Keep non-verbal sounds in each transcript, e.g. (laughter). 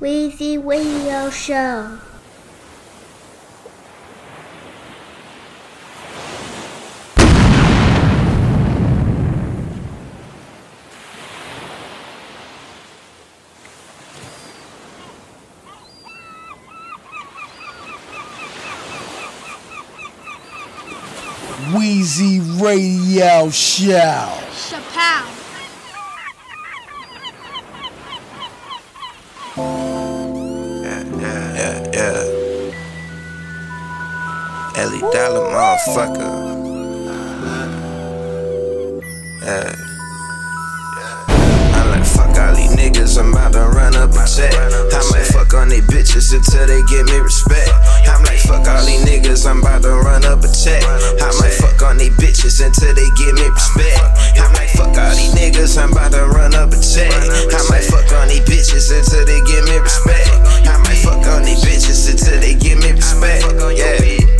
Weezy Radio Show. Weezy Radio Show. Chappelle. Dollar, motherfucker. Yeah. I'm like, fuck all these niggas, I'm about to run up a check. I might fuck on these bitches until they give me respect. I'm like, fuck all these niggas, I'm about to run up a check. I might fuck on these bitches until they give me respect. I'm like, fuck all these niggas, I'm about to run up a check. I might fuck on these bitches until they give me respect. I might fuck on these bitches until they give me respect. Yeah.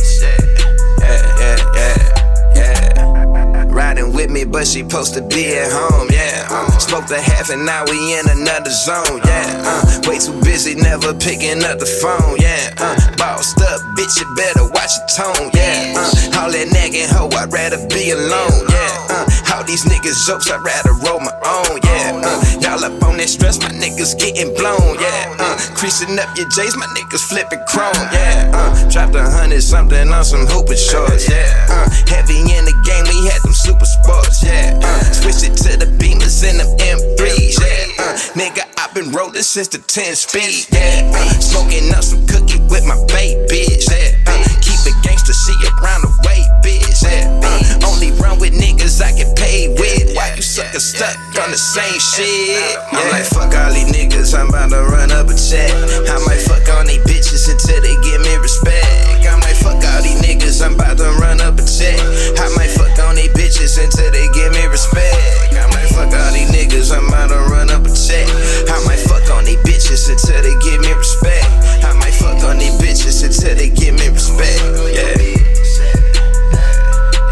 Yeah, yeah, yeah, yeah. Riding with me, but she supposed to be at home, yeah. Uh, smoked a half and now we in another zone, yeah. Uh, way too busy, never picking up the phone, yeah. Uh, bossed up, bitch, you better watch your tone, yeah. Uh, all that nagging hoe, I'd rather be alone, yeah. Uh, all these niggas jokes, I'd rather roll my own, yeah. Uh, y'all up on that stress, my niggas getting blown, yeah. Uh, creasing up your J's, my niggas flipping chrome, (laughs) yeah. Uh, dropped a hundred something on some hooping shorts, yeah. Uh, heavy in the game, we had them super sports, yeah. Uh, switched it to the beamers and them M3s, yeah. Uh, nigga, I've been rolling since the 10 speed, yeah. Uh, smoking up some cookie with my baby, bitch, yeah. Uh, keep it gangster, she around the way, bitch, yeah. Uh, only run with niggas I get paid with. Why you suckers stuck on the same shit? I'm like, fuck all these niggas, I'm about to run up a check. I might fuck on these bitches until they give me respect. I'm like, fuck all these niggas, I'm about to run up a check. I might fuck on these bitches until they give me respect. I might fuck all these niggas, I'm about to run up a check. I might fuck on these bitches until they give me respect. I might fuck on these bitches until they give me respect. Yeah.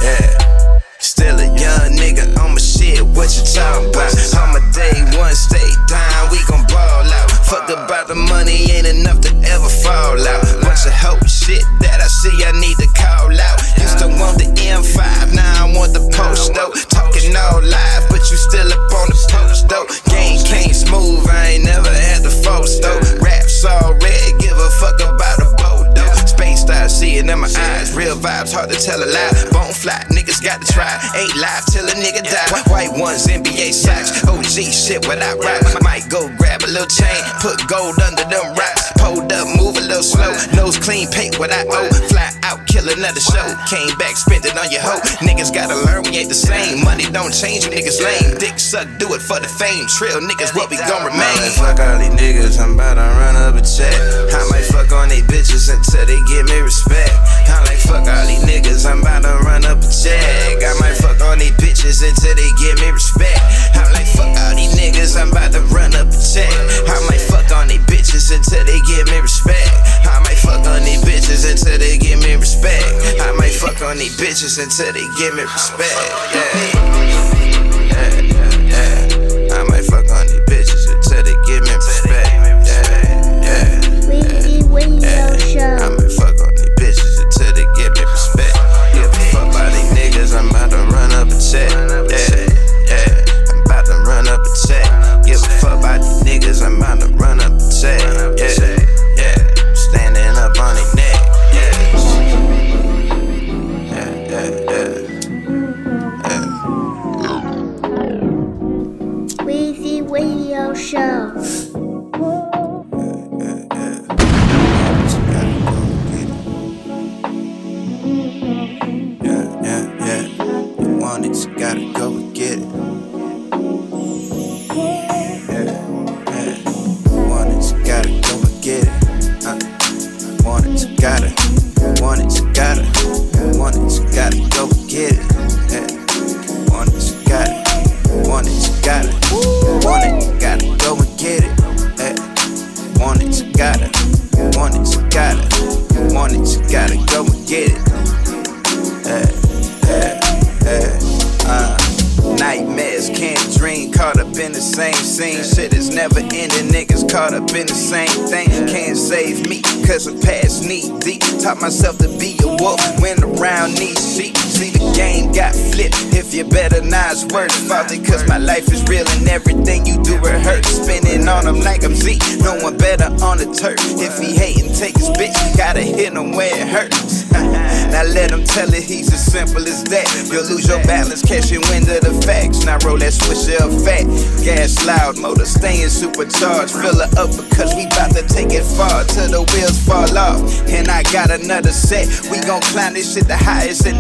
Yeah. Still a young nigga my shit, what you talking about? I'm a day one, stay down, we gon' ball out. Fuck about the money, ain't enough to ever fall out. Bunch of hope shit that I see, I need to call out. Used to want the M5, now I want the post though. Talking all live, but you still up on the post though. Game came smooth, I ain't never had the force though. Raps all red, give a fuck about a boat style, see it in my eyes. Real vibes, hard to tell a lie. Bone fly, niggas got to try. Ain't live till a nigga die. White ones, NBA socks. OG shit, what I rock. Might go grab a little chain, put gold under them rocks. Pulled up, move a little slow. Nose clean, pay what I owe. Fly out, kill another show. Came back, spent it on your hoe. Niggas gotta learn we ain't the same. Money don't change, you niggas lame. Dick suck, do it for the fame. Trill niggas, what we gon' remain. Fuck all these niggas, I'm about to run up a check. I might fuck on these bitches until they give me respect. I like fuck all these niggas, I'm about to run up a check. I might fuck on these bitches until they give me respect. I like fuck all these niggas, I'm about to run up a check. I might fuck on these bitches until they give me respect. I might fuck on these bitches until they give me respect. I might fuck on these bitches until they give me respect. Yeah.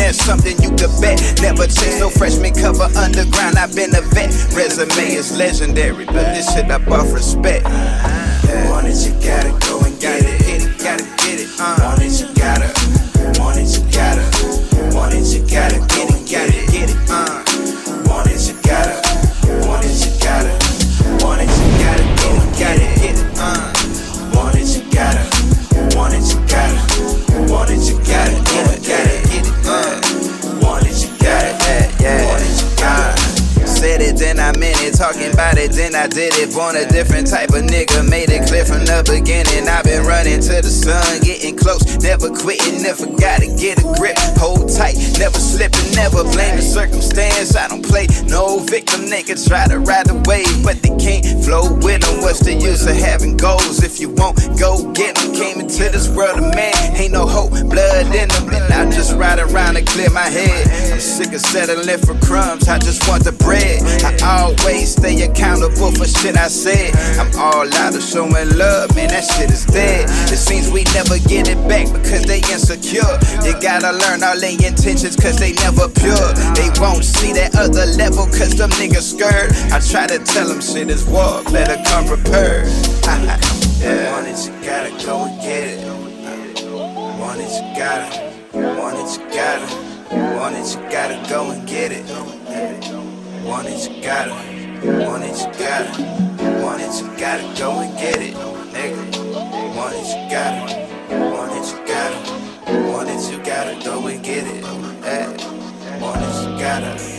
That's something you could bet. Never chase no freshman cover underground. I've been a vet. Resume is legendary, but this shit up off respect. Did it. Born a different type of nigga. Made it clear from the beginning. I've been running to the sun, getting close. Never quitting, never gotta get a grip. Hold tight, never slipping, never blame the circumstance. I don't play no victim. niggas try to ride the wave, but they can't flow with them. What's the use of having goals if you won't go get them? Came into this world a man, ain't no hope, blood in them. And I just ride around and clear my head. I'm sick of settling for crumbs, I just want the bread. I always stay accountable for shit I said. I'm all out of showing love, man, that shit is dead. It seems we never get it back because they insecure. You gotta learn all their intentions cause they never pure. They won't see that other level cause them niggas scared. I try to tell them shit is war, better come prepared. yeah. Want it, you gotta go and get it. Want it, you gotta. Want it, you gotta. Want it, you gotta go and get it. Want it, you gotta. Want it, you gotta. Want it, you gotta go and get it, nigga. Want it, you gotta. Want it, you gotta. Want it, you gotta go and get it. eh. Want it, you gotta.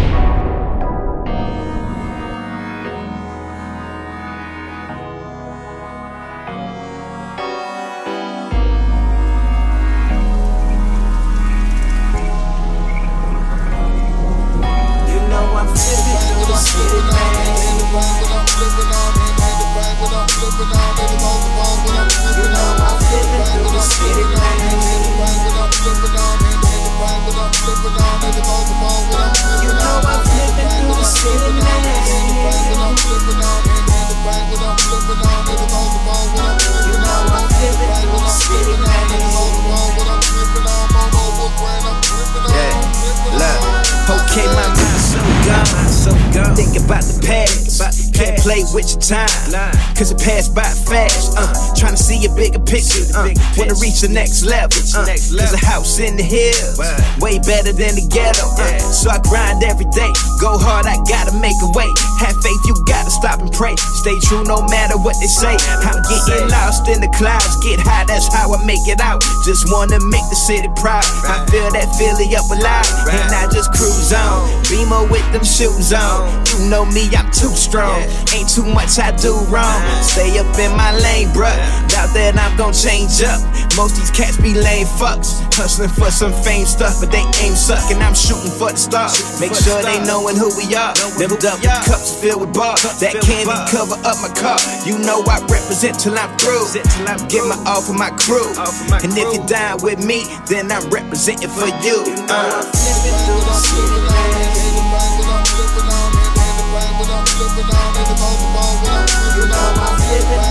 with your time. Cause it passed by see a bigger picture. Uh, wanna reach the next level. Uh, Cause a house in the hills. Way better than the ghetto. Uh, so I grind every day. Go hard, I gotta make a way. Have faith, you gotta stop and pray. Stay true no matter what they say. I'm getting lost in the clouds. Get high, that's how I make it out. Just wanna make the city proud. I feel that Philly up alive. And I just cruise on. Beamer with them shoes on. You know me, I'm too strong. Ain't too much I do wrong. Stay up in my lane, bruh. Doubt that I'm gon' change up. Most these cats be lame fucks. Hustling for some fame stuff, but they aim suck. And I'm shooting for the stars. Make sure they knowin' who we are. Them double cups filled with bars. That candy cover up my car. You know I represent till I'm through. Till I get my all for my crew. And if you're down with me, then I'm representing for you. Uh. You know I'm flipping through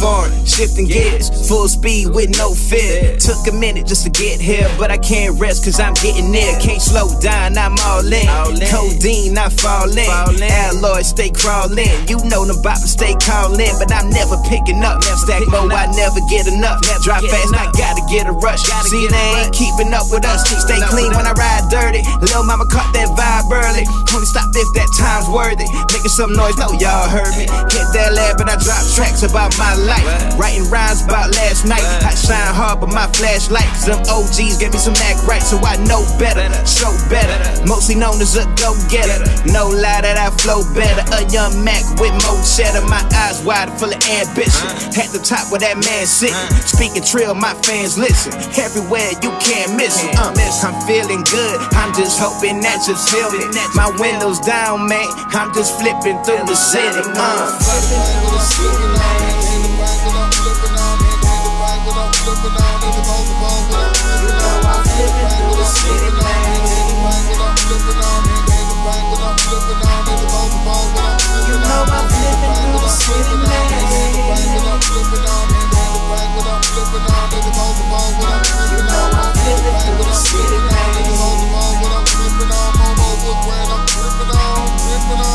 foreign. shifting gears, full speed with no fear. Took a minute just to get here, but I can't rest cause I'm getting there. Can't slow down, I'm all in. Codeine, I fall in. Alloy, stay crawling. You know the bop stay calling, but I'm never picking up. Stack low, I never get enough. Drive fast, I gotta get a rush. See, they ain't keeping up with us. Stay clean when I ride dirty. Lil' mama caught that vibe early. Only stop if that time's worthy. Making some noise, know y'all heard me. Hit that lab, and I drop tracks about my life. Writing rhymes about last night. I shine hard, but my flashlight. Some OGs gave me some act right, so I know better. Show better. Mostly known as a go getter. No lie that I flow better. A young Mac with more cheddar. My eyes wide, full of ambition. At the top where that man sitting. Speaking trill, my fans listen. Everywhere you can't miss it. Uh, I'm feeling good. I'm just hoping that you feel it. My windows down, man. I'm just flipping through the city. Uh slipping on I'm slipping on. I'm slipping slipping on the bank, slipping on slipping on. Slipping slipping on slipping on slipping on. Slipping slipping on, slipping on, slipping on.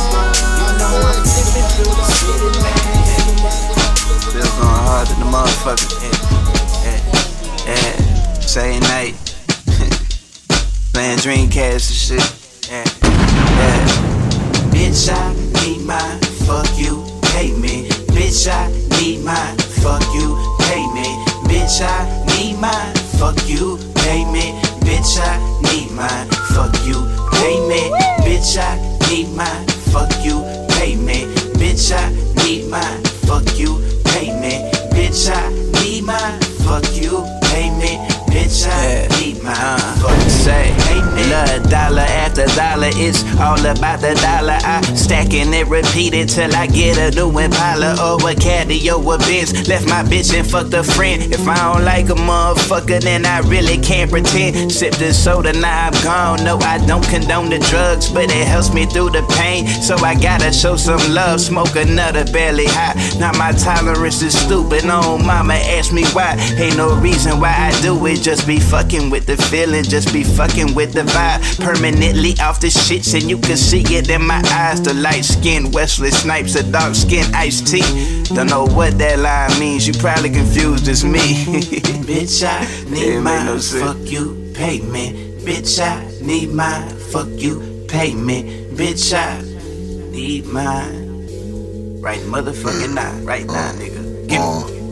Slipping yeah. Same night. (laughs) Playing Dreamcast and shit. Yeah, yeah. Bitch, I need my Fuck you, pay me. Bitch, I need my Fuck you, pay me. Bitch, I need my Fuck you, pay me. Bitch, I need my Fuck you, pay me. Bitch, I need my Fuck you, pay me. Bitch, I need mine. yeah pay dollar after dollar, it's all about the dollar. I stacking it, repeat it till I get a new Impala or a caddy or a Benz. Left my bitch and fucked a friend. If I don't like a motherfucker, then I really can't pretend. Sip the soda, now I'm gone. No, I don't condone the drugs, but it helps me through the pain. So I gotta show some love, smoke another belly high. Now my tolerance is stupid. No, mama ask me why. Ain't no reason why I do it. Just be fucking with the feeling, just be fucking with the vibe. Permanently off the shits, and you can see it in my eyes. The light skin Wesley Snipes, a dark skin iced tea. Don't know what that line means. You probably confused as me. (laughs) Bitch, I need my fuck you, pay me. Bitch, I need my fuck you, pay me. Bitch, I need mine. Right motherfucking now, right now, nigga. Give me. Uh,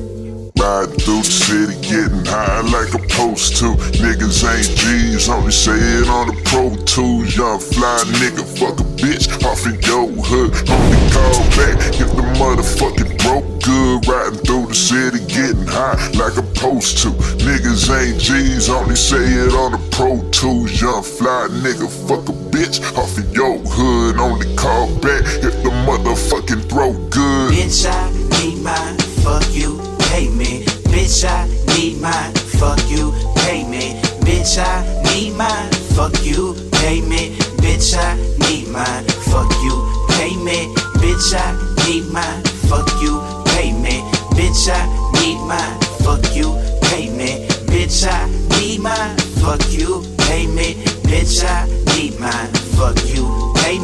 Riding through the city, getting high like opposed to Niggas ain't G's, only say it on the Pro Tools. Young fly nigga, fuck a bitch off in your hood. Only call back if the motherfucking broke good. Riding through the city, getting high like opposed to Niggas ain't G's, only say it on the Pro Tools. Young fly nigga, fuck a bitch off in your hood. Only call back if the motherfucking throw good. Bitch, I need mine, fuck you, pay me. Bitch, I need mine, fuck you, pay me. Bitch, I need mine, fuck you, pay me. Bitch, I need mine, fuck you, pay me. Bitch, I need mine, fuck you, pay me. Bitch, I need mine, fuck you, pay me. Bitch, I need mine, fuck you, pay me. Bitch, I need mine, fuck you, pay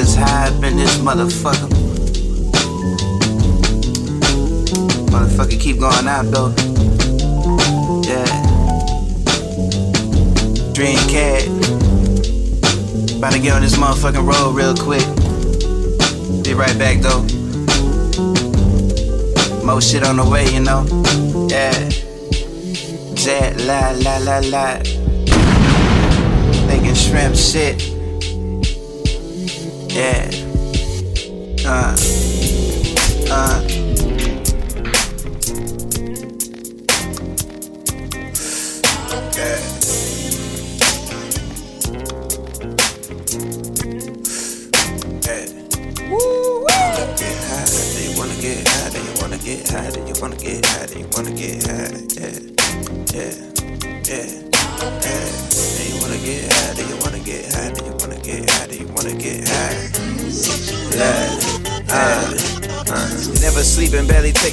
High up in this motherfucker. Motherfucker keep going out though. Yeah. Dream cat. About to get on this motherfucking road real quick. Be right back though. More shit on the way, you know. Yeah. Jet la la la la. Thinking shrimp shit. Yeah. Uh. Uh.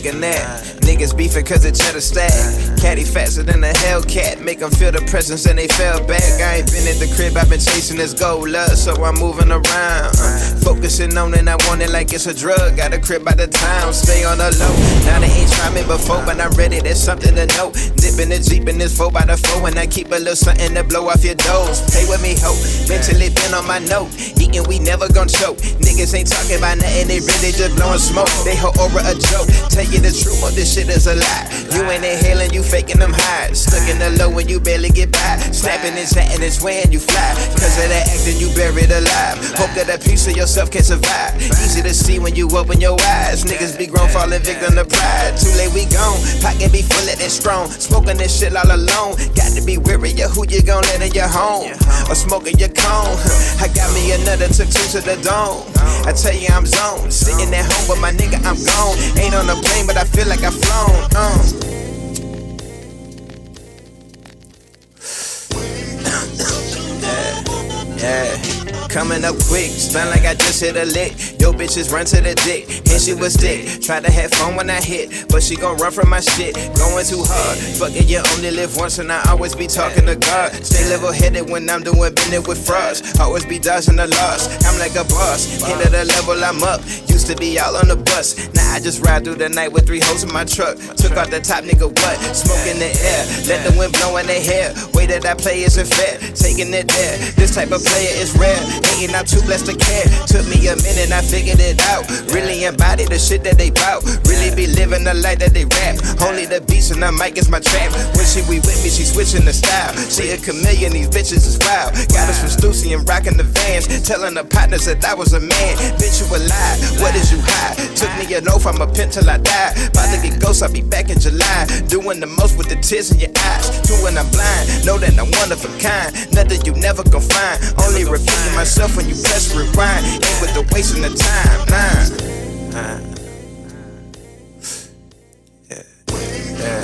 A nap. Niggas beefing cause the cheddar stack. Caddy faster than a Hellcat. Make them feel the presence and they fell back. I ain't been at the crib, I've been chasing this gold love, so I'm moving around. Focusing on it, I want it like it's a drug. Got a crib by the town, stay on the low. Now they ain't tried me before, but I'm ready, there's something to know. Dipping the Jeep in this 4 by the 4 and I keep a little something to blow off your doors. Pay with me, hope. Mentally been on my note. Eating, we never gon' choke. Niggas ain't talking about nothing, they really just blowing smoke. They whole aura a joke. Tell you the truth, but this shit is a lie. You ain't inhaling, you faking them highs. Stuck in the low when you barely get by. Snapping and chatting and swearing you fly. Cause of that acting, you buried alive. Hope that a piece of yourself can survive. Easy to see when you open your eyes. Niggas be grown, falling victim to pride. Too late, we gone. Pocket be full of that strong. Smoking this shit all alone. Got to be weary of who you gon' let in your home. Or smoking your cone. (laughs) I got me another, took two to the dome. I tell you, I'm zoned. Sitting at home with my nigga, I'm gone. Ain't on a plane, but I feel like I've flown. Uh. (clears throat) yeah. Coming up quick, spun like I just hit a lick. Yo, bitches run to the dick, and she was thick. Tried to have fun when I hit, but she gon' run from my shit. Going too hard, fucking you only live once, and I always be talking to God. Stay level headed when I'm doing business with frauds. Always be dodging the loss. I'm like a boss, hit at the level I'm up. Used to be all on the bus, now I just ride through the night with three hoes in my truck. Took out the top nigga, what? Smoke in the air, let the wind blow in their hair. Way that I play isn't fair, taking it there. This type of player is rare. Hating, I'm too blessed to care. Took me a minute, I figured it out. Really embody the shit that they bout. Really be living the life that they rap. Only the beats and the mic is my trap. When she we with me, she switching the style. She a chameleon, these bitches is wild. Got us from Stussy and rocking the vans. Telling the partners that I was a man. Bitch, you a lie. What is you high? Took me an oath, I'm a pimp till I die. About to get ghost, I'll be back in July. Doing the most with the tears in your eyes. When I'm blind. Know that I'm one of a kind. Nothing you never gon' find. Only repeating myself when you press rewind. Ain't with the wasting the time. Nah. Nah. Yeah. Yeah. Yeah.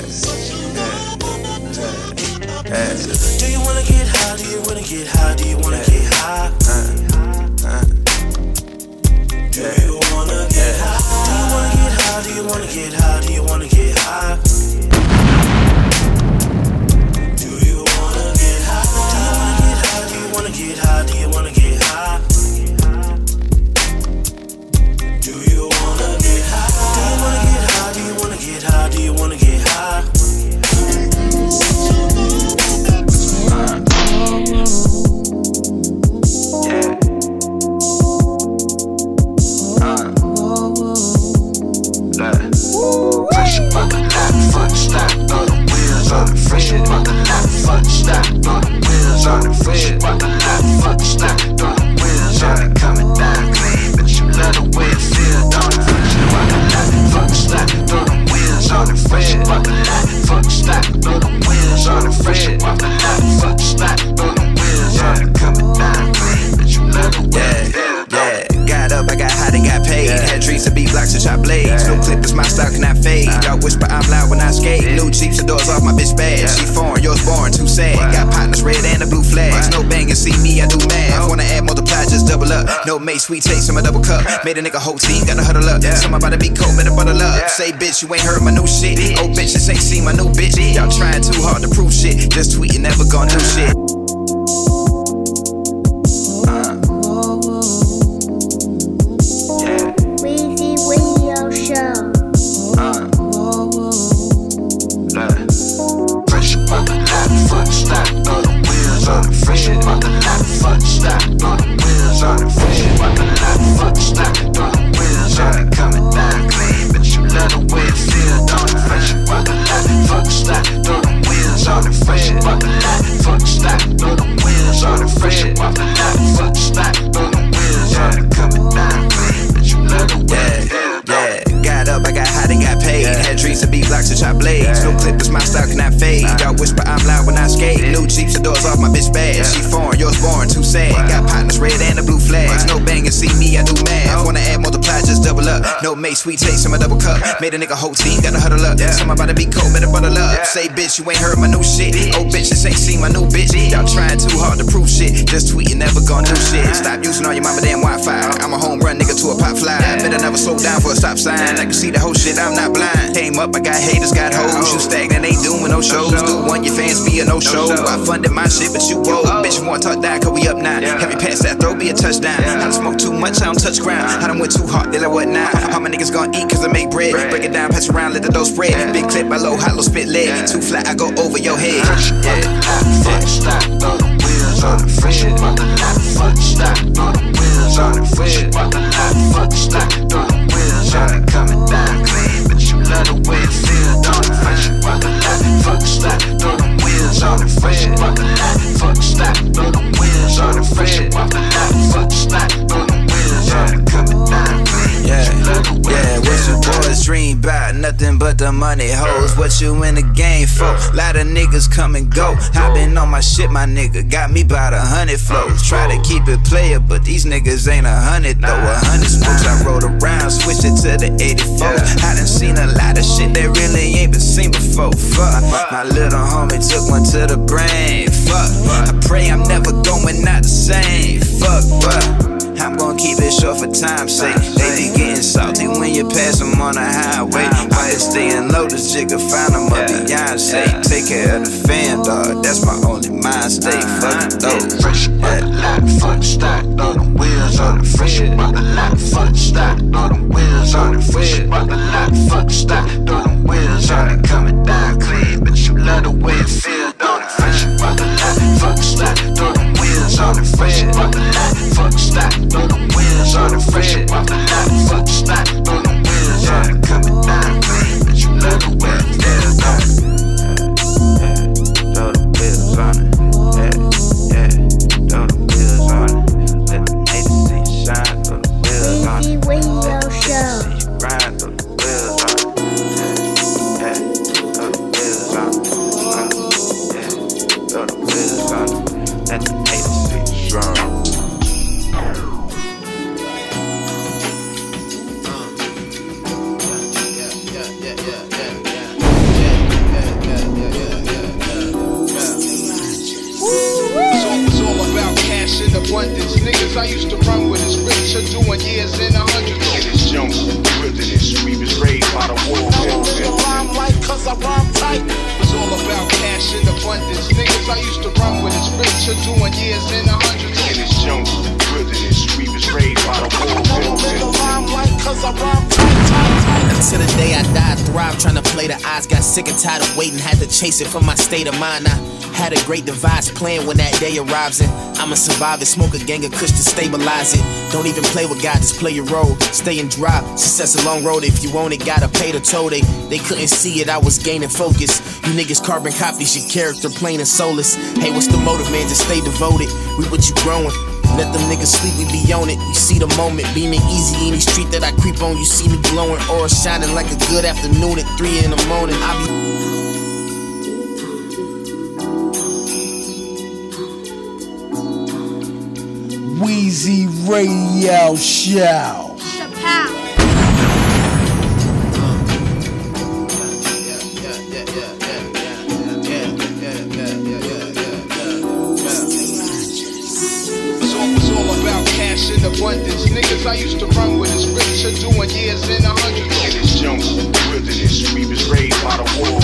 Yeah. Do you wanna get high? Do you wanna get high? Do you wanna get high? Do you wanna get high? Do you wanna get high? Do you wanna get high? Do Made a nigga whole team, gotta huddle up. Some about to be cold, better bundle up. Say bitch, you ain't heard my new shit. Oh bitches ain't seen my new bitch. Y'all trying too hard to prove shit. Just tweeting, never gonna do shit. Mate, sweet taste in my double cup. Made a nigga whole team, gotta huddle up. Some about to be cold, better bundle up. Say, bitch, you ain't heard my new shit. Oh, bitch, this ain't seen my new bitch. Y'all trying too hard to prove shit. Just tweeting, never gonna do shit. Stop using all your mama damn Wi Fi. I'm a home run nigga to a pop fly. Better never slow down for a stop sign. I can see the whole shit, I'm not blind. Came up, I got haters, got hoes. You stagnant, ain't doing no shows. Do one, your fans be a no show. I funded my shit, but you woke. Oh. Bitch, you wanna talk down, cause we up now. Have me pass that, throw be a touchdown. I done smoke too much, I don't touch ground. I done went too hard, they like what now? (laughs) How my niggas gonna eat, cause I make bread. Break it down, pass around, let the dough spread. Big clip, I low, hollow, spit leg. Too flat, I go over your head. Yeah. Fuck stop, throw the wheels on the fresh about the lot. Fuck stop, throw the wheels on the fresh the lot. Fuck stop, throw the wheels on it coming down clean, but you love the way it feel. Don't fresh the lot. Fuck stop, throw the wheels on the fresh the lot. Fuck stop, throw the wheels on the fresh the lot. Fuck stop, throw the wheels on it coming down. Yeah, yeah, what you boys dream about? Nothing but the money hoes. What you in the game for? Lot of niggas come and go. I been on my shit, my nigga. Got me about a hundred flows. Try to keep it player, but these niggas ain't a hundred though. A hundred smokes, I rode around, switched it to the 84. I done seen a lot of shit that really ain't been seen before. Fuck, my little homie took one to the brain. Fuck, I pray I'm never going out the same. Fuck, but. I'm gonna keep it short for time's sake. They be getting salty when you pass them on the highway. I been staying low, this jigger found them up Beyonce. Take care of the fam, dog. That's my only mind state. Uh-huh. Fuck it though. Fresh about the lot, fuck stop, throw them wheels on the fresh about the lot, fuck stop, throw them wheels on the fresh about the lot, fuck stop, throw them wheels on it. Coming down clean, but you love the way it feel, don't it? Fresh about the lot, fuck stop, throw them wheels on the fresh about the lot, great device plan when that day arrives, and I'ma survive it. Smoke a gang of kush to stabilize it. Don't even play with God, just play your role. Stay and drive. Success a long road. If you want it, gotta pay the toll. They they couldn't see it. I was gaining focus. You niggas carbon copies, your character plain and soulless. Hey, what's the motive, man? Just stay devoted. We what you growing. Let them niggas sleep, we be on it. We see the moment, beaming easy in the street that I creep on. You see me glowing, aura shining like a good afternoon at 3 in the morning. I be. Weezy Radio Show. Chappelle. It's all, it's all about cash in abundance. Niggas I used to run with is rich are doing years in a hundred. In this jungle, wilderness, we was raised by the war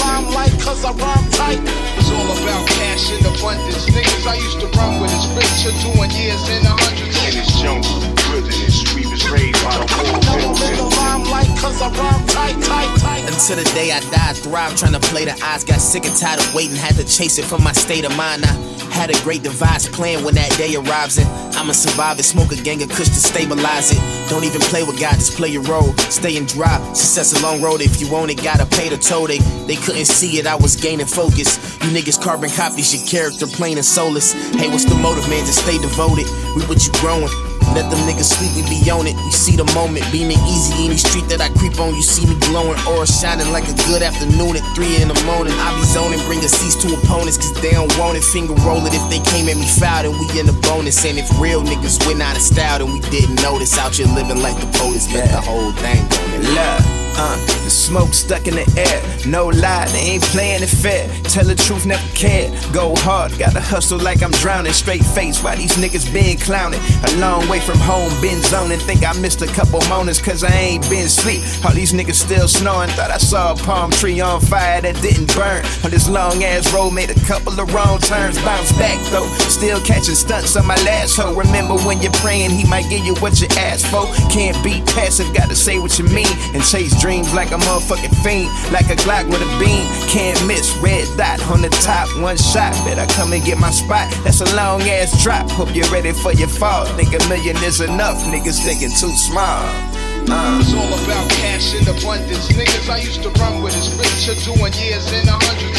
rhyme like cause I rhyme tight. It's all about cash in abundance. Niggas I used to run with is rich are doing years in a hundred. In this jungle, wilderness, we was raised by the war rhyme like cause I rhyme tight, tight, tight. Until the day I died, thrive trying to play the odds. Got sick and tired of waiting, had to chase it from my state of mind. I had a great device plan when that day arrives, and I'ma survive it. Smoke a gang of kush to stabilize it. Don't even play with God, just play your role. Stay and drive. Success a long road. If you want it, gotta pay the toll. They they couldn't see it. I was gaining focus. You niggas carbon copies, your character plain and soulless. Hey, what's the motive, man? Just stay devoted. We what you growing. Let them niggas sleep, we be on it. We see the moment, beaming easy in the street that I creep on. You see me glowing, aura shining like a good afternoon at 3 in the morning. I be zoning, bring a cease to opponents, cause they don't want it. Finger roll it if they came at me foul, then we in the bonus. And if real niggas went out of style, then we didn't notice. Out here living like the POTUS, bet the whole thing on it. Love. Uh, the smoke stuck in the air. No lie, they ain't playing it fair. Tell the truth, never cared. Go hard, gotta hustle like I'm drowning. Straight face, why these niggas been clowning? A long way from home, been zoning. Think I missed a couple moments cause I ain't been sleep. All these niggas still snoring. Thought I saw a palm tree on fire that didn't burn. On this long ass road, made a couple of wrong turns. Bounce back though, still catching stunts on my last hoe. Remember when you're praying, he might give you what you asked for. Can't be passive, gotta say what you mean and chase dreams like a motherfucking fiend, like a Glock with a beam. Can't miss, red dot on the top, one shot. Better come and get my spot. That's a long ass drop. Hope you're ready for your fall. Think a million is enough. Niggas thinking too small. Uh. It's all about cash in abundance. Niggas I used to run with is richer, doing years in a hundred.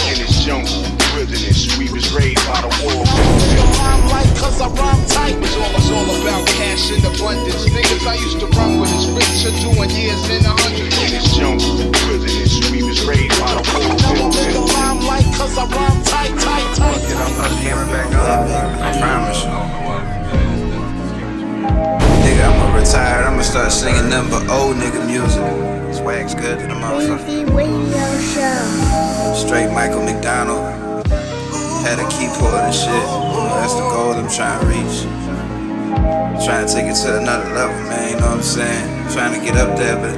Nigga music. Swag's good to the motherfucker. Weezy Radio Show. Straight Michael McDonald. Had a keyboard and shit. You know, that's the goal I'm trying to reach. Trying to take it to another level, man. You know what I'm saying? Trying to get up there, but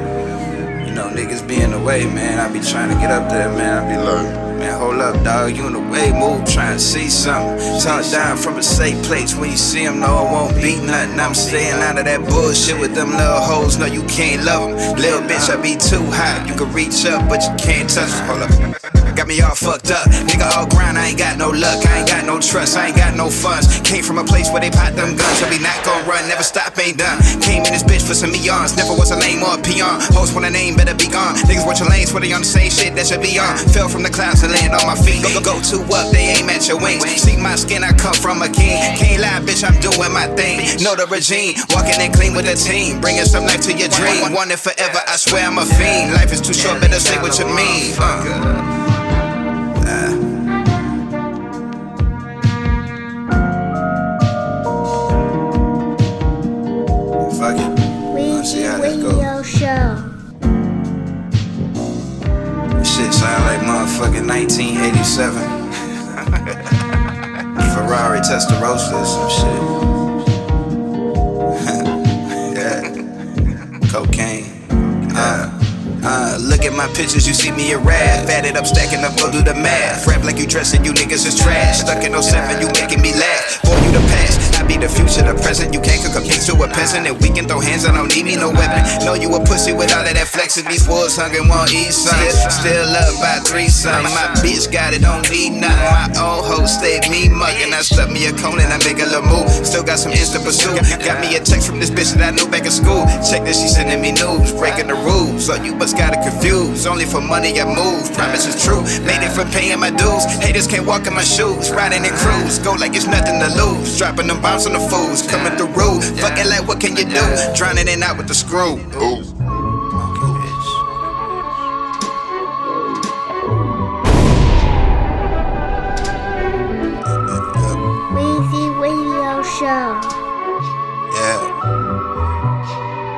you know, niggas be in the way, man. I be trying to get up there, man. I be like, man, hold up, dog. You in the way, move, trying to see something. Talk down from a safe place when you see them, no, I won't be nothing. I'm staying out of that bullshit with them little hoes. No, you can't love them. Little bitch, I be too hot. You can reach up, but you can't touch. Hold up. Got me all fucked up. Nigga, all grind, I ain't got no luck. I ain't got no trust, I ain't got no funds. Came from a place where they pop them guns. So we not gon' run, never stop, ain't done. Came in this bitch for some eons. Never was a lame or a peon. Host when a name better be gone. Niggas watch your lanes, where they on the same shit that should be on. Fell from the clouds and land on my feet. Go, go, go two up, they aim at your wings. See my skin, I come from a king. Can't lie, bitch, I'm doing my thing. Know the regime, walking in clean with a team. Bringing some life to your dream. Want it forever, I swear I'm a fiend. Life is too short, better say what you mean. Uh. Let's see how this go. Radio Show. Shit sound like motherfucking 1987. (laughs) Ferrari Testarossa or some shit. (laughs) yeah. Cocaine. Uh. Uh, look at my pictures, you see me a rap. Fatted up, stacking up, go do the math. Rap like you dressing, you niggas is trash. Stuck in 07, you making me laugh. For you the past, I be the future, the present. You can't cook a piece to a peasant, and we can throw hands, I don't need me no weapon. Know you a pussy with all of that flexing. These boys hungry, won't eat. Still up by three some. My bitch got it, don't need nothing. My old hoe stayed me mugging. I stuck me a cone and I make a little move. Still got some insta pursuit. Got me a text from this bitch that I knew back in school. Check this, she sending me news, breaking the rules. So you must got it confused. Only for money I move. Promise is true. Made it from paying my dues. Haters can't walk in my shoes. Riding in cruise. Go like it's nothing to lose. Dropping them bombs on the fools. Coming through rude. Fucking like what can you do? Drowning in out with the screw. Ooh. Show. Yeah.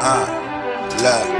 Uh, love.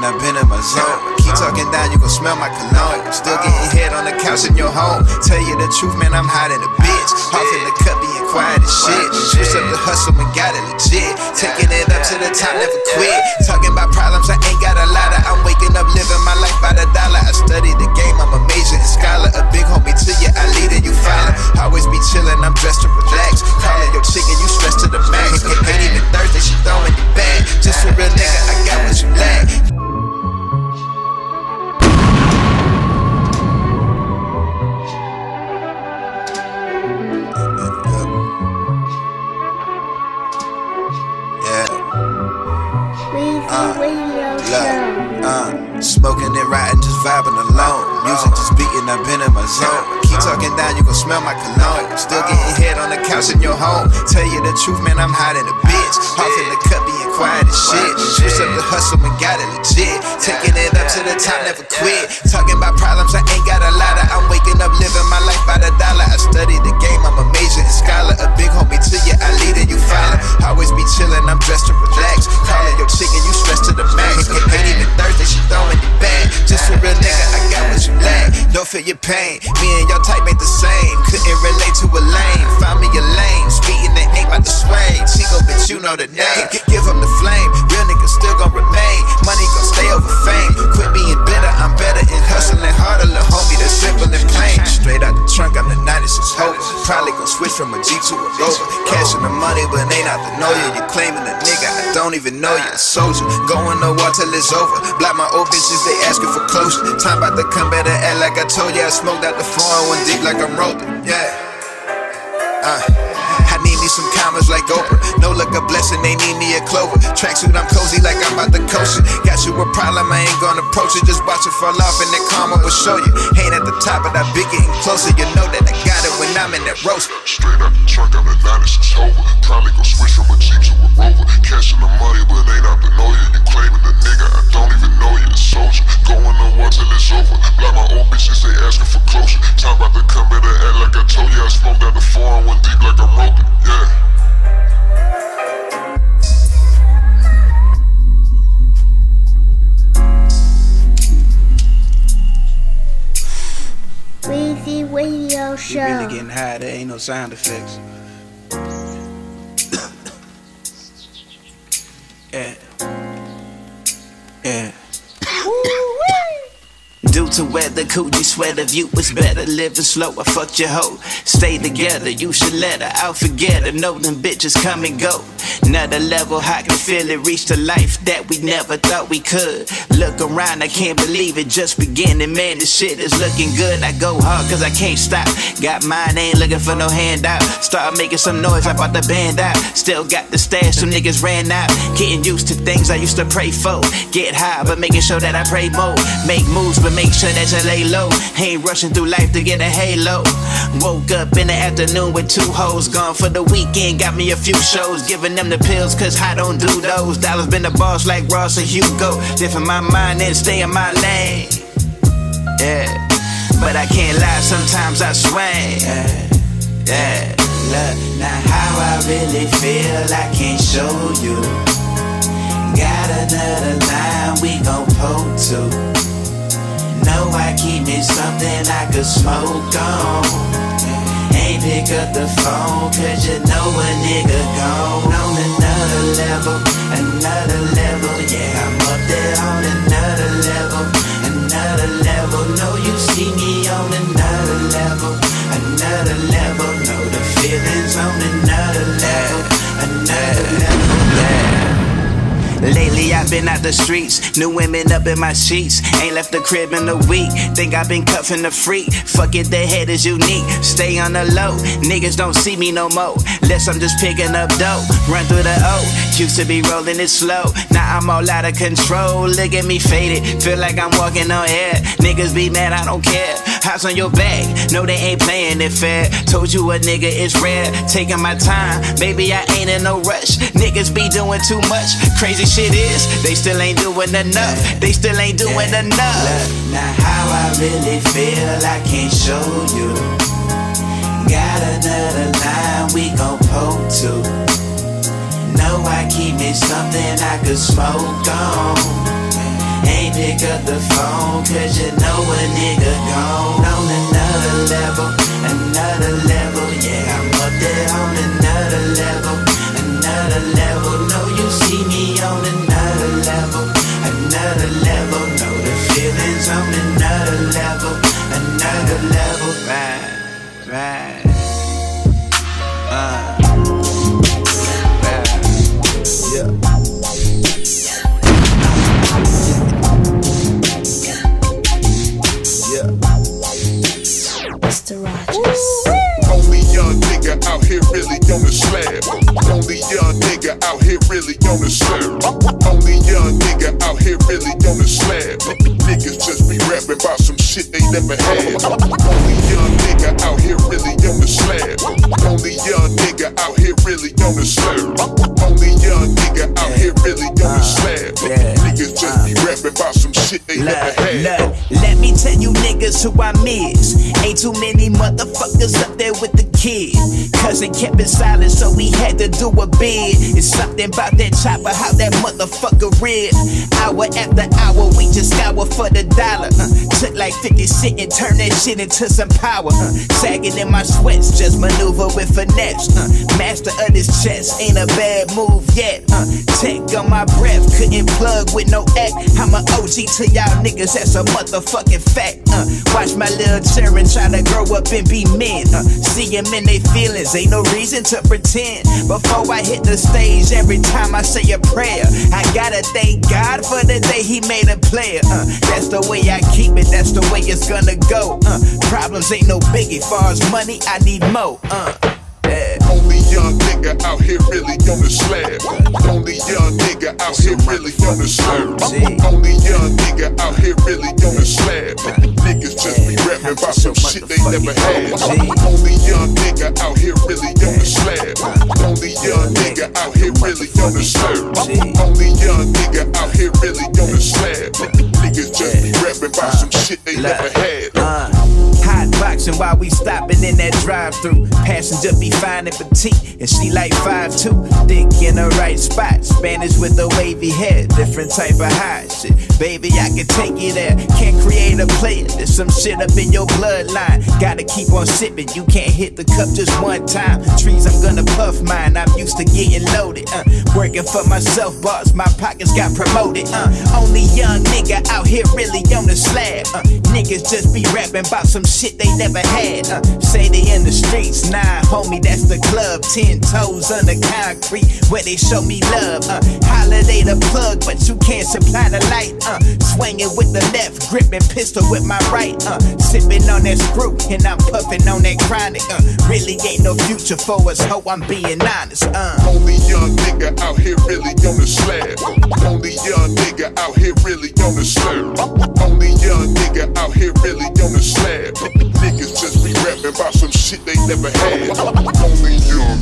Beating, I've been in my zone. Keep talking down, you gon' smell my cologne. Still getting head on the couch in your home. Tell you the truth, man, I'm hot in the bitch. Off in the cut, being quiet as shit. Switch up the hustle and got it legit. Taking it up to the top, never quit. Talking about problems, I ain't got a lot of. I'm waking up, living my life by the dollar. I study the game, I'm a major and scholar. A big homie to you, I lead and you follow. Always be chillin', I'm dressed to relax. Calling your chicken, you stressed to the max. Ain't even Thursday, she throwing it back. Just a real nigga, I got what you lack. Smoking and riding, just vibing alone. Music just beating, I've been in my zone. Keep talking down, you gon' smell my cologne. Still getting head on the couch in your home. Tell you the truth, man, I'm hot in a bitch. Off in the as shit. Switch up the hustle and got it legit. Taking it up to the top, never quit. Talking about problems, I ain't got a lot of. I'm waking up, living my life by the dollar. I study the game, I'm a major and scholar. A big homie to you, I lead and you follow. Always be chillin', I'm dressed to relax. Calling your chicken, you stressed to the max. Ain't even Thursday, she throwing it back. Just a real nigga, I got what you lack. Don't feel your pain. Me and your type ain't the same. Couldn't relate to a lame. Find me a lane. Speeding that about to sway. Chico, bitch, you know the name. Give him the flame. Real niggas still gon' remain. Money gon' stay over fame. Quit being bitter, I'm better and hustling harder. Little homie, that's simple and plain. Straight out the trunk, I'm the 96 Hover. Probably gon' switch from a G to a Rover. Cashing the money, but ain't out to know you. You claiming a nigga, I don't even know you. A soldier. Going to war till it's over. Block my old bitches, they asking for closure. Time about to come, better act like I told you. I smoked out the foreign one deep like I'm rolling. Yeah. Uh, like Oprah. No luck a blessing, they need me a clover. Tracksuit, I'm cozy like I'm about to coast it. Got you a problem, I ain't gonna approach it. Just watch it fall off and that karma will show you. Ain't at the top, but I be getting closer. You know that I got it when I'm in that roast. Straight out the trunk, I'm the 96 Hover. Probably gon' switch from a Jeep to a Rover. Cashing the money, but ain't out to know you. You claiming the nigga, I don't even know you. Soldier. Going to war till it's over. Like my old bitches, they asking for closure. Time about to come, better act like I told you. I smoked out the foreign one deep like I'm roping. Yeah. Weezy Radio You Show. really getting high, there ain't no sound effects. (coughs) yeah. Yeah. Due to weather, coochie sweater, view was better. Living slow, I fucked your hoe. Stay together, you should let her. I'll forget her. Know them bitches come and go. Another level, I can feel it. Reach the life that we never thought we could. Look around, I can't believe it. Just beginning, man. This shit is looking good. I go hard cause I can't stop. Got mine, ain't looking for no handout. Start making some noise, I bought the band out. Still got the stash, some niggas ran out. Getting used to things I used to pray for. Get high, but making sure that I pray more. Make moves, but make sure that you lay low. Ain't rushing through life to get a halo. Woke up in the afternoon with two hoes gone for the weekend. Got me a few shows, giving them the pills, cause I don't do those. Dollars been the boss like Ross or Hugo. In my mind and stay in my lane. Yeah, but I can't lie, sometimes I swing. Yeah, yeah. Look, now how I really feel, I can't show you. Got another line we gon' poke to. Know I keep me something I could smoke on. Ain't pick up the phone, cause you know a nigga gone on another level, another level. Yeah, I'm up there on another level, another level. Know you see me on another level, another level. Know the feelings on another level, another level. Lately I've been out the streets, new women up in my sheets. Ain't left the crib in a week. Think I've been cuffing the freak. Fuck it, the head is unique. Stay on the low, niggas don't see me no more. Less I'm just picking up dope. Run through the O, used to be rolling it slow. Now I'm all out of control. Look at me faded, feel like I'm walking on air. Niggas be mad, I don't care. House on your back, no they ain't playing it fair. Told you a nigga is rare, taking my time. Baby I ain't in no rush. Niggas be doing too much. Crazy shit is, they still ain't doing enough. They still ain't doing enough. Look, now how I really feel, I can't show you. Got another line we gon' poke to. Know I keep me something I could smoke on. Ain't pick up the phone, cause you know a nigga gone on another level, another level. Yeah, I'm up there on another level, feelings on another level, another level. Right, right. Uh. Here really on the slab. Only young nigga out here really on the slab. Only young nigga out here really on the slab. Niggas just be rapping about some shit they never had. Only young nigga out here really on the slab. Only young nigga out here really on the slab. Only young nigga out here really on the uh, slab. Niggas just be uh, rapping about some shit they never had. Look, let me tell you niggas who I miss. Ain't too many motherfuckers up there with the kid. Cousin kept it silent, so we had to do a bid. It's something about that chopper, how that motherfucker read. Hour after hour, we just scour for the dollar. Uh, took like 50 cent and turned that shit into some power. Uh, sagging in my sweats, just maneuver with finesse. Uh, master of this chest, ain't a bad move yet. Uh, tech on my breath, couldn't plug with no act. I'm a OG to y'all niggas, that's a motherfucking fact. Uh, watch my little children try to grow up and be men. Uh, see them in their feelings, ain't no reason to pretend. Before I hit the stage, every time I say a prayer, I gotta thank God for the day He made a player. Uh, that's the way I keep it, that's the way it's gonna go. Uh, problems ain't no biggie, far as money, I need more. Uh, yeah. Only young nigga out here really on the slab. Only young nigga out here really on the slab. Only young nigga out here really on the slab. Niggas just be rapping about some shit they never had. Only young nigga out here really on the slab. Only young nigga out here really on the slab. Only young nigga out here really on the slab. Niggas just be rapping about some shit they never had. Boxing while we stopping in that drive through. Passenger be fine and petite, and she like 5'2. Thick in the right spot. Spanish with a wavy hair, different type of hot shit. Baby, I can take you there. Can't create a player. There's some shit up in your bloodline. Gotta keep on sipping. You can't hit the cup just one time. Trees, I'm gonna puff mine. I'm used to getting loaded. Uh, working for myself, boss. My pockets got promoted. Uh, only young nigga out here really on the slab. Uh, niggas just be rapping about some shit they never had. Uh, say they in the streets, nah, homie, that's the club. Ten toes the concrete where they show me love. Uh, holiday the plug, but you can't supply the light. Uh, swinging with the left, gripping pistol with my right. Uh, sipping on that screw, and I'm puffing on that chronic. Uh, really ain't no future for us, ho, I'm being honest. Uh. Only young nigga out here really on the slab. Only young nigga out here really on the slab. Only young nigga out here really on the slab. Niggas just be rapping about some shit they never had. (laughs) Only young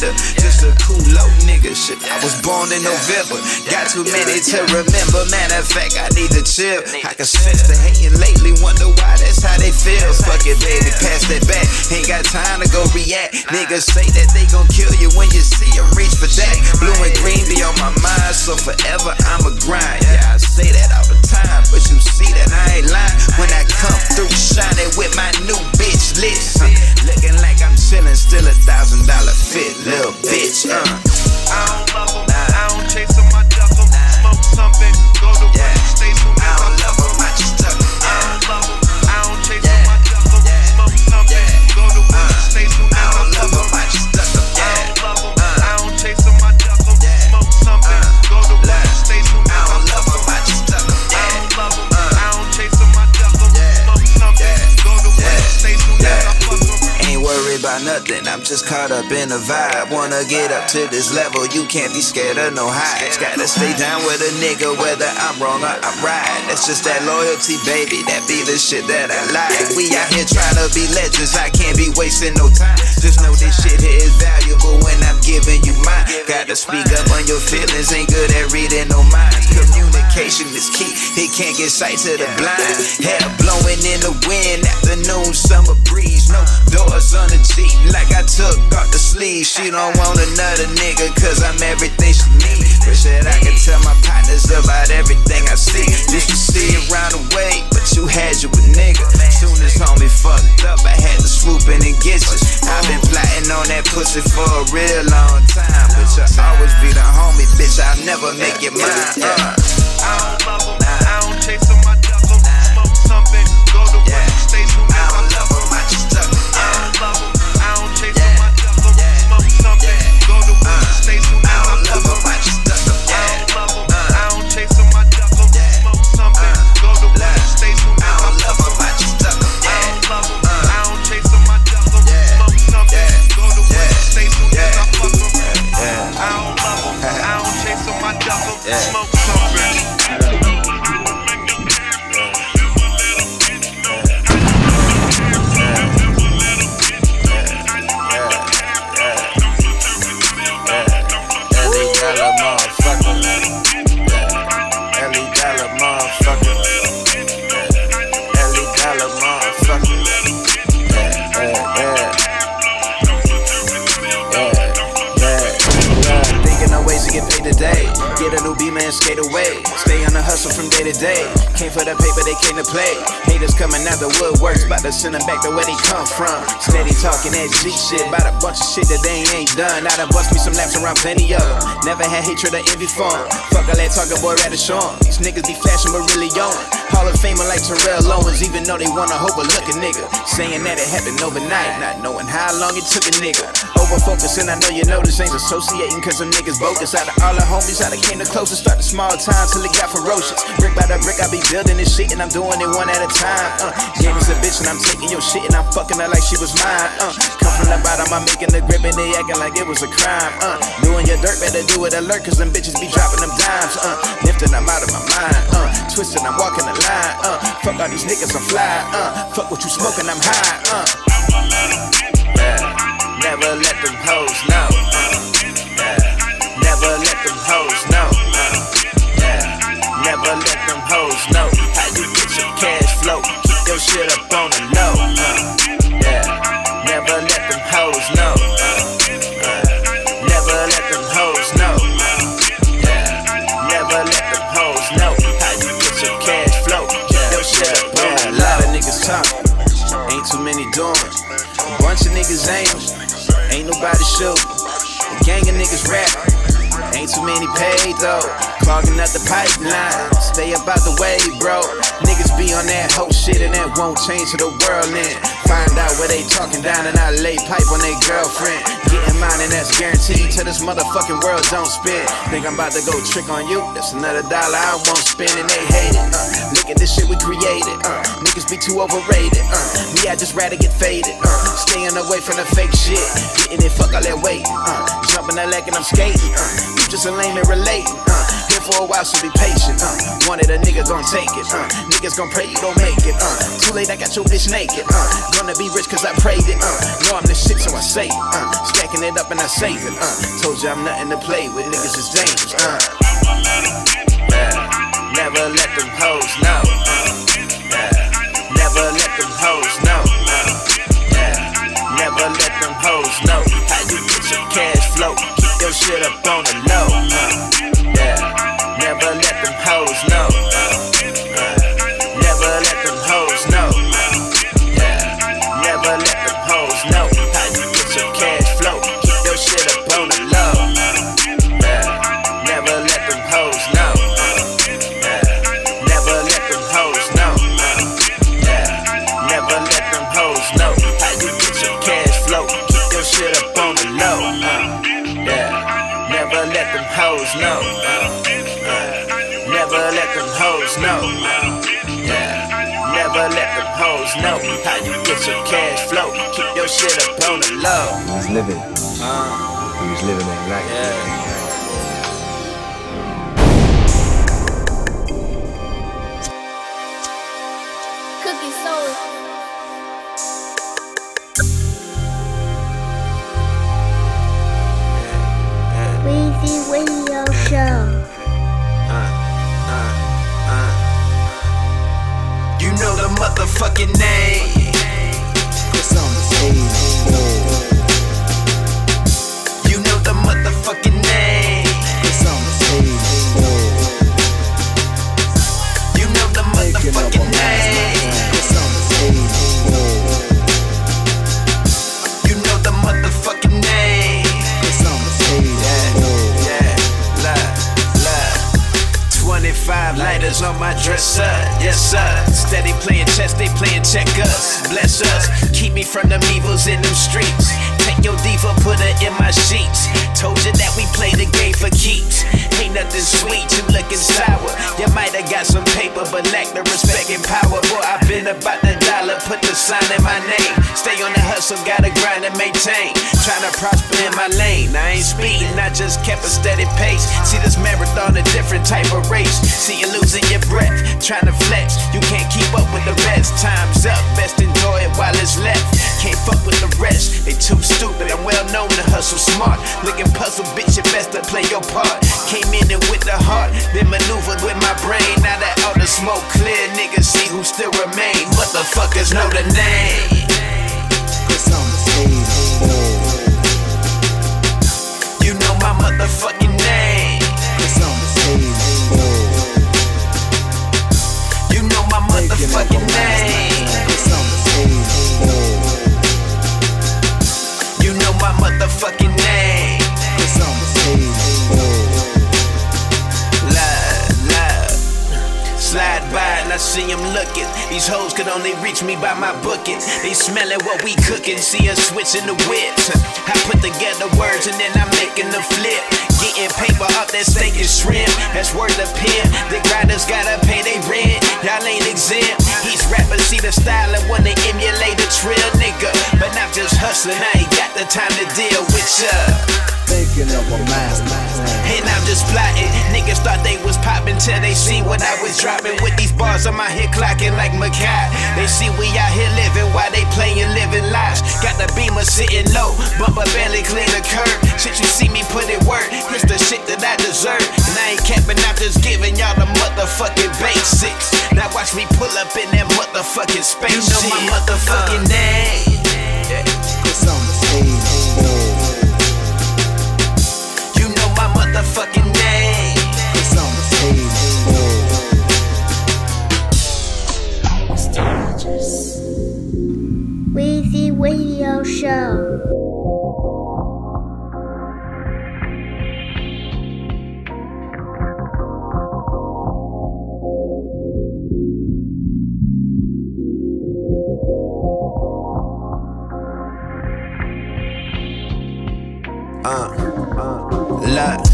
I'm I was born in November, got too many to remember. Matter of fact, I need to chill. I can sense the hating lately, wonder why that's how they feel. Fuck it, baby, pass that back. Ain't got time to go react. Niggas say that they gon' kill you when you see them reach for that. Blue and green be on my mind, so forever I'ma grind. Yeah, I say that all the time, but you see that I ain't lying. When I come through shining with my new bitch list. Looking like I'm chillin', still a thousand dollar fit, little bitch. Uh. I don't love 'em, nothing, I'm just caught up in the vibe. Wanna get up to this level, you can't be scared of no heights. Gotta stay down with a nigga, whether I'm wrong or I'm right. That's just that loyalty, baby, that be the shit that I like. We out here trying to be legends, I can't be wasting no time. Just know this shit here is valuable when I'm giving you mine. Gotta speak up on your feelings, ain't good at reading no minds. Communication is key, it can't get sight to the blind. Hair blowing in the wind, afternoon, summer breeze, no doors on the Like I took off the sleeve. She don't want another nigga, cause I'm everything she need. Wish that I could tell my partners about everything I see. Used to see it round but you had you a nigga. Soon as homie fucked up, I had to swoop in and get you. I've been plotting on that pussy for a real long time, but you'll always be the homie, bitch. I'll never make you mine. Uh. I don't love that G shit, about a bunch of shit that they ain't done. I done bust me some laps around plenty of them. Never had hatred or envy for 'em. Fuck all that talking, boy, rather show. These niggas be flashing, but really on. Hall of Famer like Terrell Owens, even though they wanna overlook a lookin' nigga. Saying that it happened overnight, not knowing how long it took a nigga. Over and I know you know this ain't associating, cause them niggas bogus. Out of all the homies, I done came the closest, start the small time till it got ferocious. Brick by the brick, I be building this shit, and I'm doing it one at a time. Uh, game is a bitch, and I'm taking your shit, and I'm fucking her like she was mine. Uh, come from the bottom, I'm making the grip, and they acting like it was a crime. Uh, doing your dirt, better do it alert, cause them bitches be dropping them dimes. Uh, lifting, I'm out of my mind. Uh, twisting, I'm walking the line. Uh, fuck all these niggas, I'm fly. Uh, fuck what you smoking, I'm high. Uh, let them hoes know. Uh, yeah, never let them hoes know. Uh, yeah, never let them hoes know how you get your cash flow. Keep your shit up on the low. Shoot. A gang of niggas rap, ain't too many paid though. Clogging up the pipeline, stay up the way, bro. Niggas be on that whole shit and that won't change to the world then. Find out where they talking down and I lay pipe on their girlfriend. Getting mine and that's guaranteed till this motherfucking world don't spin. Think I'm about to go trick on you? That's another dollar I won't spend and they hate it. Uh, this shit we created. Uh, niggas be too overrated. Uh, me, I just rather get faded. Uh, staying away from the fake shit. Getting it, fuck all that weight. Uh, jumping that leg and I'm skating. Uh, you just a lame and relating. Uh, here for a while, so be patient. Uh, wanted a nigga gon' take it. Uh, niggas gon' pray you don't make it. Uh, too late, I got your bitch naked. Uh, gonna be rich cause I prayed it. Uh, know I'm the shit, so I say it. Uh, stacking it up and I save it. Uh, told you I'm nothing to play with. Niggas is dangerous. Uh, never let them hoes know. Uh, yeah, never let them hoes know. Uh, yeah, never let them hoes know how you get your cash flow. Keep your shit up on the low. Uh, know. Uh, yeah, never let them hoes know how you get your cash flow. Keep your shit up on the low. He was living. Uh, He was living that life. yeah. These hoes could only reach me by my booking. They smelling what we cooking. See us switching the whips. I put together words and then I'm making the flip. Getting paper up that steak and shrimp. That's worth a pen. The grinders gotta pay their rent. Y'all ain't exempt. These rappers see the style and wanna emulate a trill nigga. But I'm just hustling. I ain't got the time to deal with ya. Thinking of a master. And I'm just plotting. Niggas thought they was popping till they see what I was dropping. With these bars on my head clocking like Mackay. They see we out here living while they playing living lives. Got the beamer sitting low, bumper barely clear the curb. Shit, you see me put it work. It's the shit that I deserve. And I ain't capping, I'm just giving y'all the motherfucking basics. Now watch me pull up in that motherfucking spaceship. You know my motherfucking uh. name. You know my motherfucking name. Weezy Radio Show. Uh, love,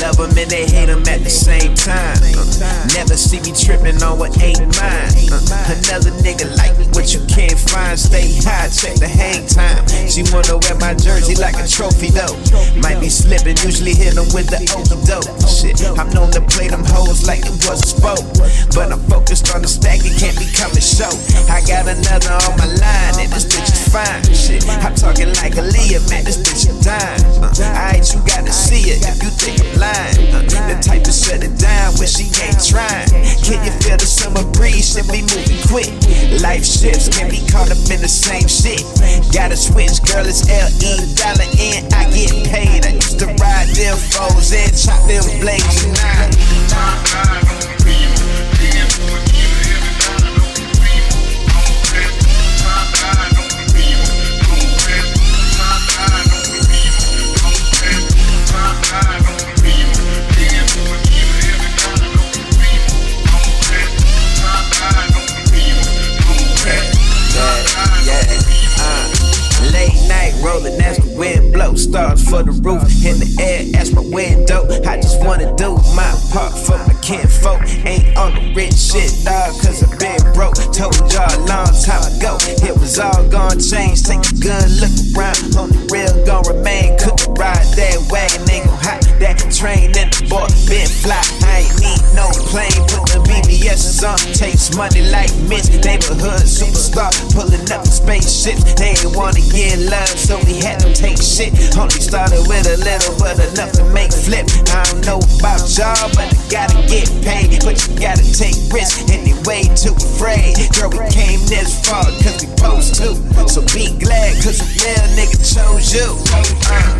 love them and they hate them at the same time. Uh, never see me tripping on what ain't mine. Uh, another nigga like me, what you can't find. Stay high, check the hang time. She wanna wear my jersey like a trophy though. Might be slipping, usually hit them with the okey doke. Shit, I'm known to play them hoes like it was a sport. But I'm focused on the stack, it can't become a show. I got another on my line, and this bitch is fine. Shit, I'm talking like a Aaliyah, man, this bitch is dime. Uh, Alright, you gotta see it if you think The type to shut it down when she ain't trying. Can you feel the summer breeze? Should be moving quick. Life shifts can be caught up in the same shit. Gotta switch, girl, it's L-E, dollar in, I get paid. I used to ride them foes and chop them blades and rolling as the wind blows. Stars for the roof in the air as my window. I just wanna do my part for my kinfolk. Ain't on the rich shit, dog, cause I been broke. Told y'all a long time ago, it was all gonna change. Take a good look around, on the real gon' remain. Cook ride that wagon, ain't gon' hop that train in the boy been fly. I ain't need no plane, put the BBS on. Takes money like Mitch, neighborhood superstar. Pulling up spaceships, they ain't wanna get love, so we had to take shit. Only started with a little, but enough to make flip. I don't know about y'all, but I gotta get paid. But you gotta take risks, and they way too afraid. Girl, we came this far, cause we supposed to. So be glad, cause a real nigga chose you. Uh.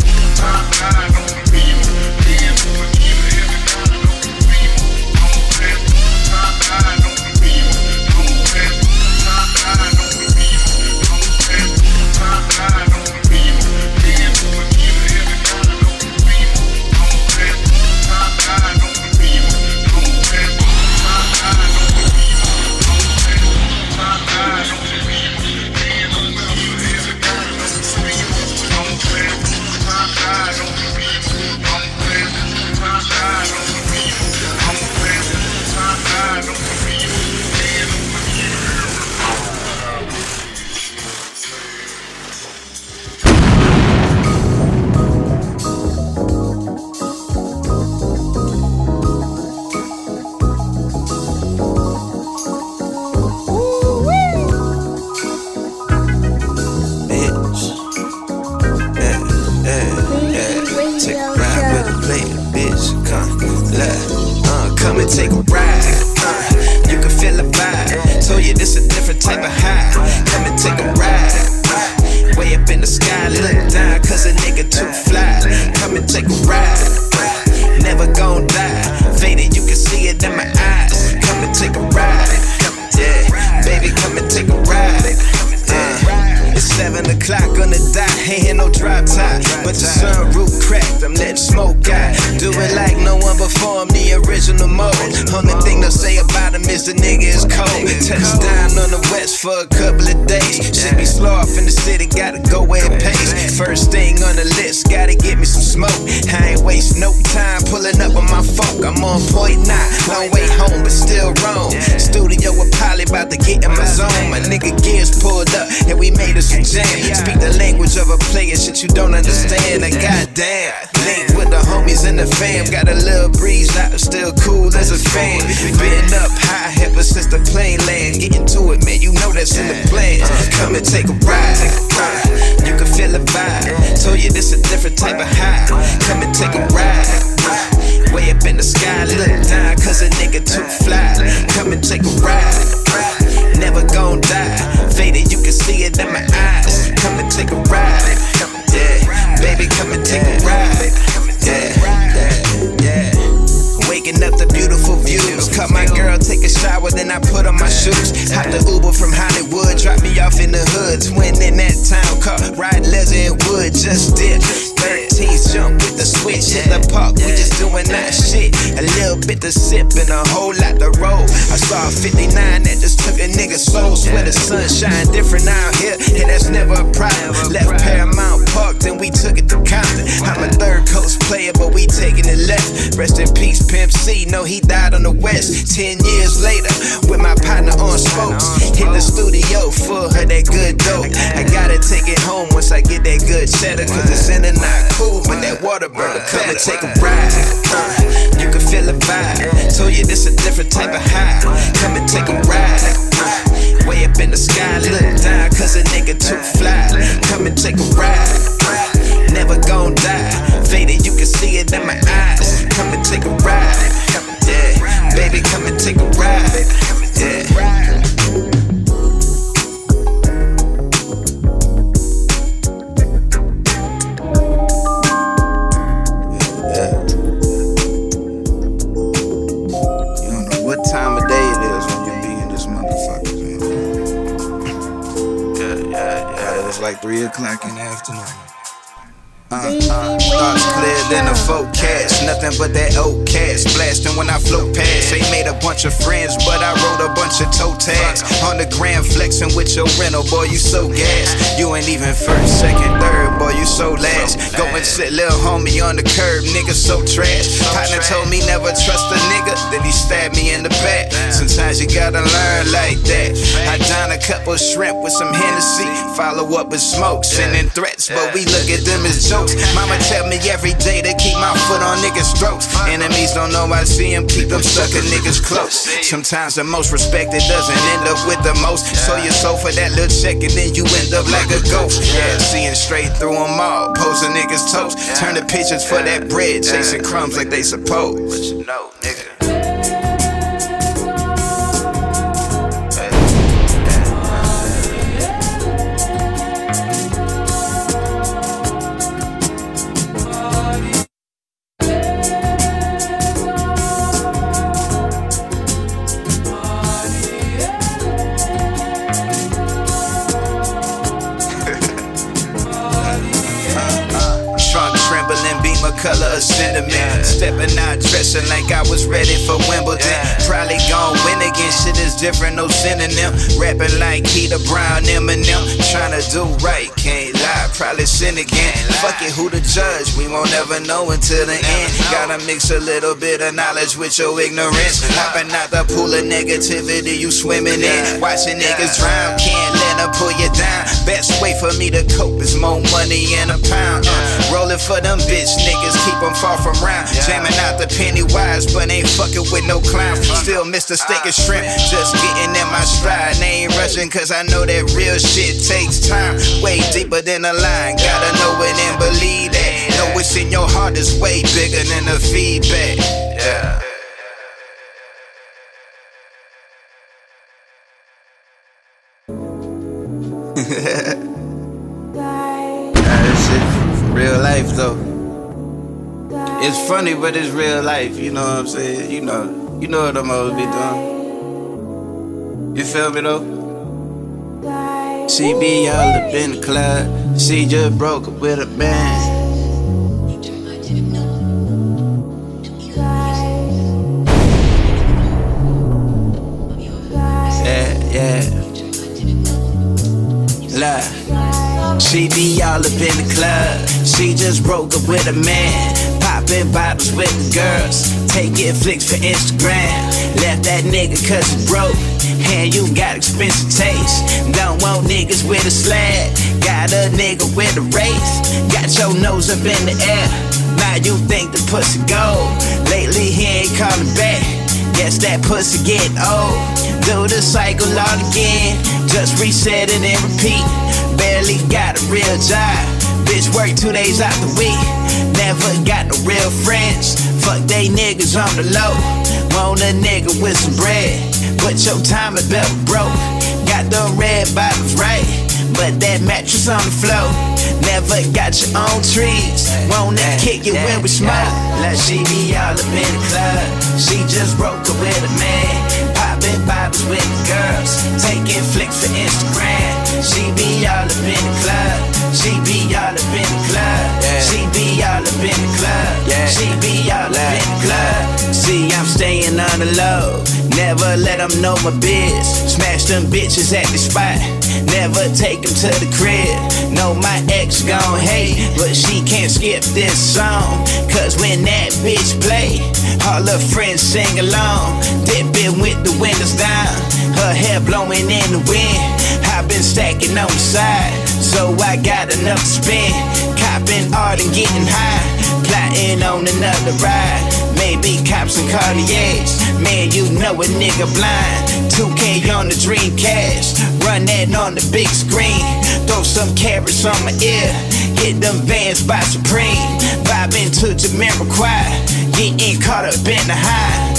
Take a. Uh, you can feel the vibe. Told you this a different type of high. Come and take a ride. Way up in the sky, look down, cause a nigga too fly. Come and take a ride. Never gon' die. Faded, you can see it in my eyes. Come and take a ride. Yeah, baby, come and take a ride. Yeah, yeah, Waking up the beautiful views. Cut my girl, take a shower, then I put on my shoes. Hop the Uber from Hollywood, drop me off in the hood. Twin in that town car, ride leather and wood, just dip. 13th jump with the switch, in the park, we just doing that shit. A little bit to sip and a whole lot to roll. I saw a 59 that just took a nigga soul. Swear the sun shine different out here, and that's never a problem. Left Paramount Park, then we took it to Compton. I'm a third coast player, but we taking it left. Rest in peace, Pimp C. No, he died on the west. Ten years later, with my partner on spokes. Hit the studio full of that good dope. I gotta take it home once I get that good cheddar. Cause it's in the not cool, but that Whataburger. Come and take a ride. Uh, you can feel the vibe. Told you this a different type of high. Come and take a ride. Uh, Way up in the sky, look down, cause a nigga too fly. Come and take a ride. Never gon' die. Faded, you can see it in my eyes. Come and take a ride. Yeah, baby, come and take a ride. Yeah. You don't know what time of day it is when you be in this motherfucker. Yeah, yeah, yeah. It's like 3 o'clock in the afternoon. Uh, uh, thoughts clear than a forecast. Nothing but that old cast. Blasting when I float past. Ain't made a bunch of friends, but I wrote a bunch of toe tags. On the gram flexing with your rental, boy, you so gas. You ain't even first, second, third, boy, you so last. Go and sit little homie on the curb, nigga so trash. Partner told me never trust a nigga, then he stabbed me in the back. Sometimes you gotta learn like that. I done a couple shrimp with some Hennessy. Follow up with smoke, sending threats, but we look at them as jokes. Mama tell me every day to keep my foot on niggas' throats. Enemies don't know I see them, keep them sucker niggas close. Sometimes the most respected doesn't end up with the most. So you sold for that little check and then you end up like a ghost. Yeah, seeing straight through them all, posing niggas' toast. Turn the pictures for that bread, chasing crumbs like they supposed. But you know, nigga. A of cinnamon. Stepping out, dressing like I was ready for Wimbledon. Probably gon' win again, shit is different, no synonym. Rapping like Keita Brown, Eminem. Trying to do right, can't lie, probably sin again. Fuck it, who the judge? We won't ever know until the end. Gotta mix a little bit of knowledge with your ignorance. Hopping out the pool of negativity you swimming in. Watching niggas drown, can't them pull you down. Best way for me to cope is more money in a pound. Uh, rolling for them bitch niggas, keep them far from round. Jamming out the Pennywise, but ain't fucking with no clown. Still Mr. Steak and Shrimp, just getting in my stride. They ain't rushing cause I know that real shit takes time. Way deeper than the line, gotta know it and believe that. Know what's in your heart is way bigger than the feedback. Yeah. That shit for real life though. It's funny, but it's real life. You know what I'm saying? You know, you know what I'm always be doing. You feel me though? She be all up in the club. She just broke up with a man. Up in the club. She just broke up with a man. Popping bottles with the girls. Taking flicks for Instagram. Left that nigga cause he broke. And you got expensive taste. Don't want niggas with a slab. Got a nigga with a race. Got your nose up in the air. Now you think the pussy gold. Lately he ain't calling back. Guess that pussy getting old. Do the cycle all again. Just reset it and repeat. Barely got a real job. Bitch work two days out the week. Never got no real friends. Fuck they niggas on the low. Want a nigga with some bread. But your time is belt broke. Got the red bottoms right. But that mattress on the floor. Never got your own trees. Wanna kick it when we smoke. Like she be all up in the club. She just broke up with a man. Popping bottles with the girls. Taking flicks for Instagram. She be all up in the club. She be all up in the club. She be all up in the club. She be all up in the club. See, I'm staying on the low. Never let them know my biz. Smash them bitches at the spot. Never take them to the crib. Know my ex gon' hate, but she can't skip this song. Cause when that bitch play, all her friends sing along. Dipping with the windows down, her hair blowing in the wind. I've been stacking on the side, so I got enough to spend. Copping hard and getting high, plotting on another ride. Maybe cops and Cartiers. Man, you know a nigga blind. 2K on the Dreamcast. Run that on the big screen. Throw some carats on my ear. Hit them vans by Supreme. Vibing to Jamiroquai. Getting caught up in the high.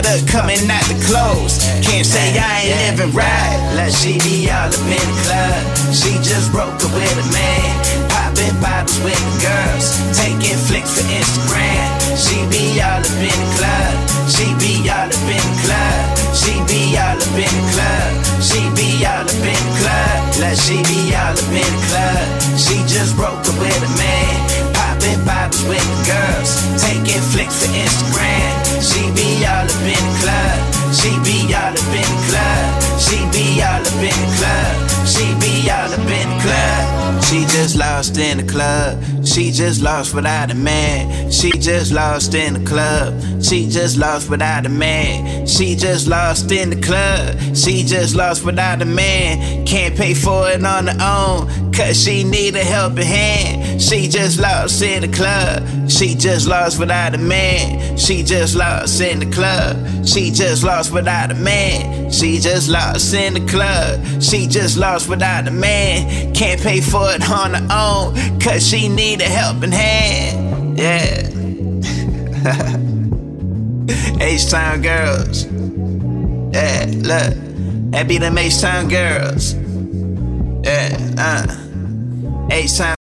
Her coming out the clothes. Can't say I ain't living right. Like she be all up in the club. She just broke up with a man. Popping bottles with the girls. Taking flicks for Instagram. She be all up in the club. She be all up in the club. She be all up in the club. She be all up in the club. Like she be all up in the club. She just broke up with a man. Popping bottles with the girls. Taking flicks for Instagram. She be all up in the club. She be all up in the club. She be all up in the club. She be all up in the club. She just lost in the club. She just lost without a man. She just lost in the club. She just lost without a man. She just lost in the club. She just lost without a man. Can't pay for it on her own. Cause she need a helping hand. She just lost in the club. She just lost without a man. She just lost in the club. She just lost without a man. She just lost in the club. She just lost without a man. Can't pay for it on her own. Cause she need a helping hand. Yeah. (laughs) H-Town girls. Yeah, look. That be them H-Town girls. Yeah, uh. H-Town.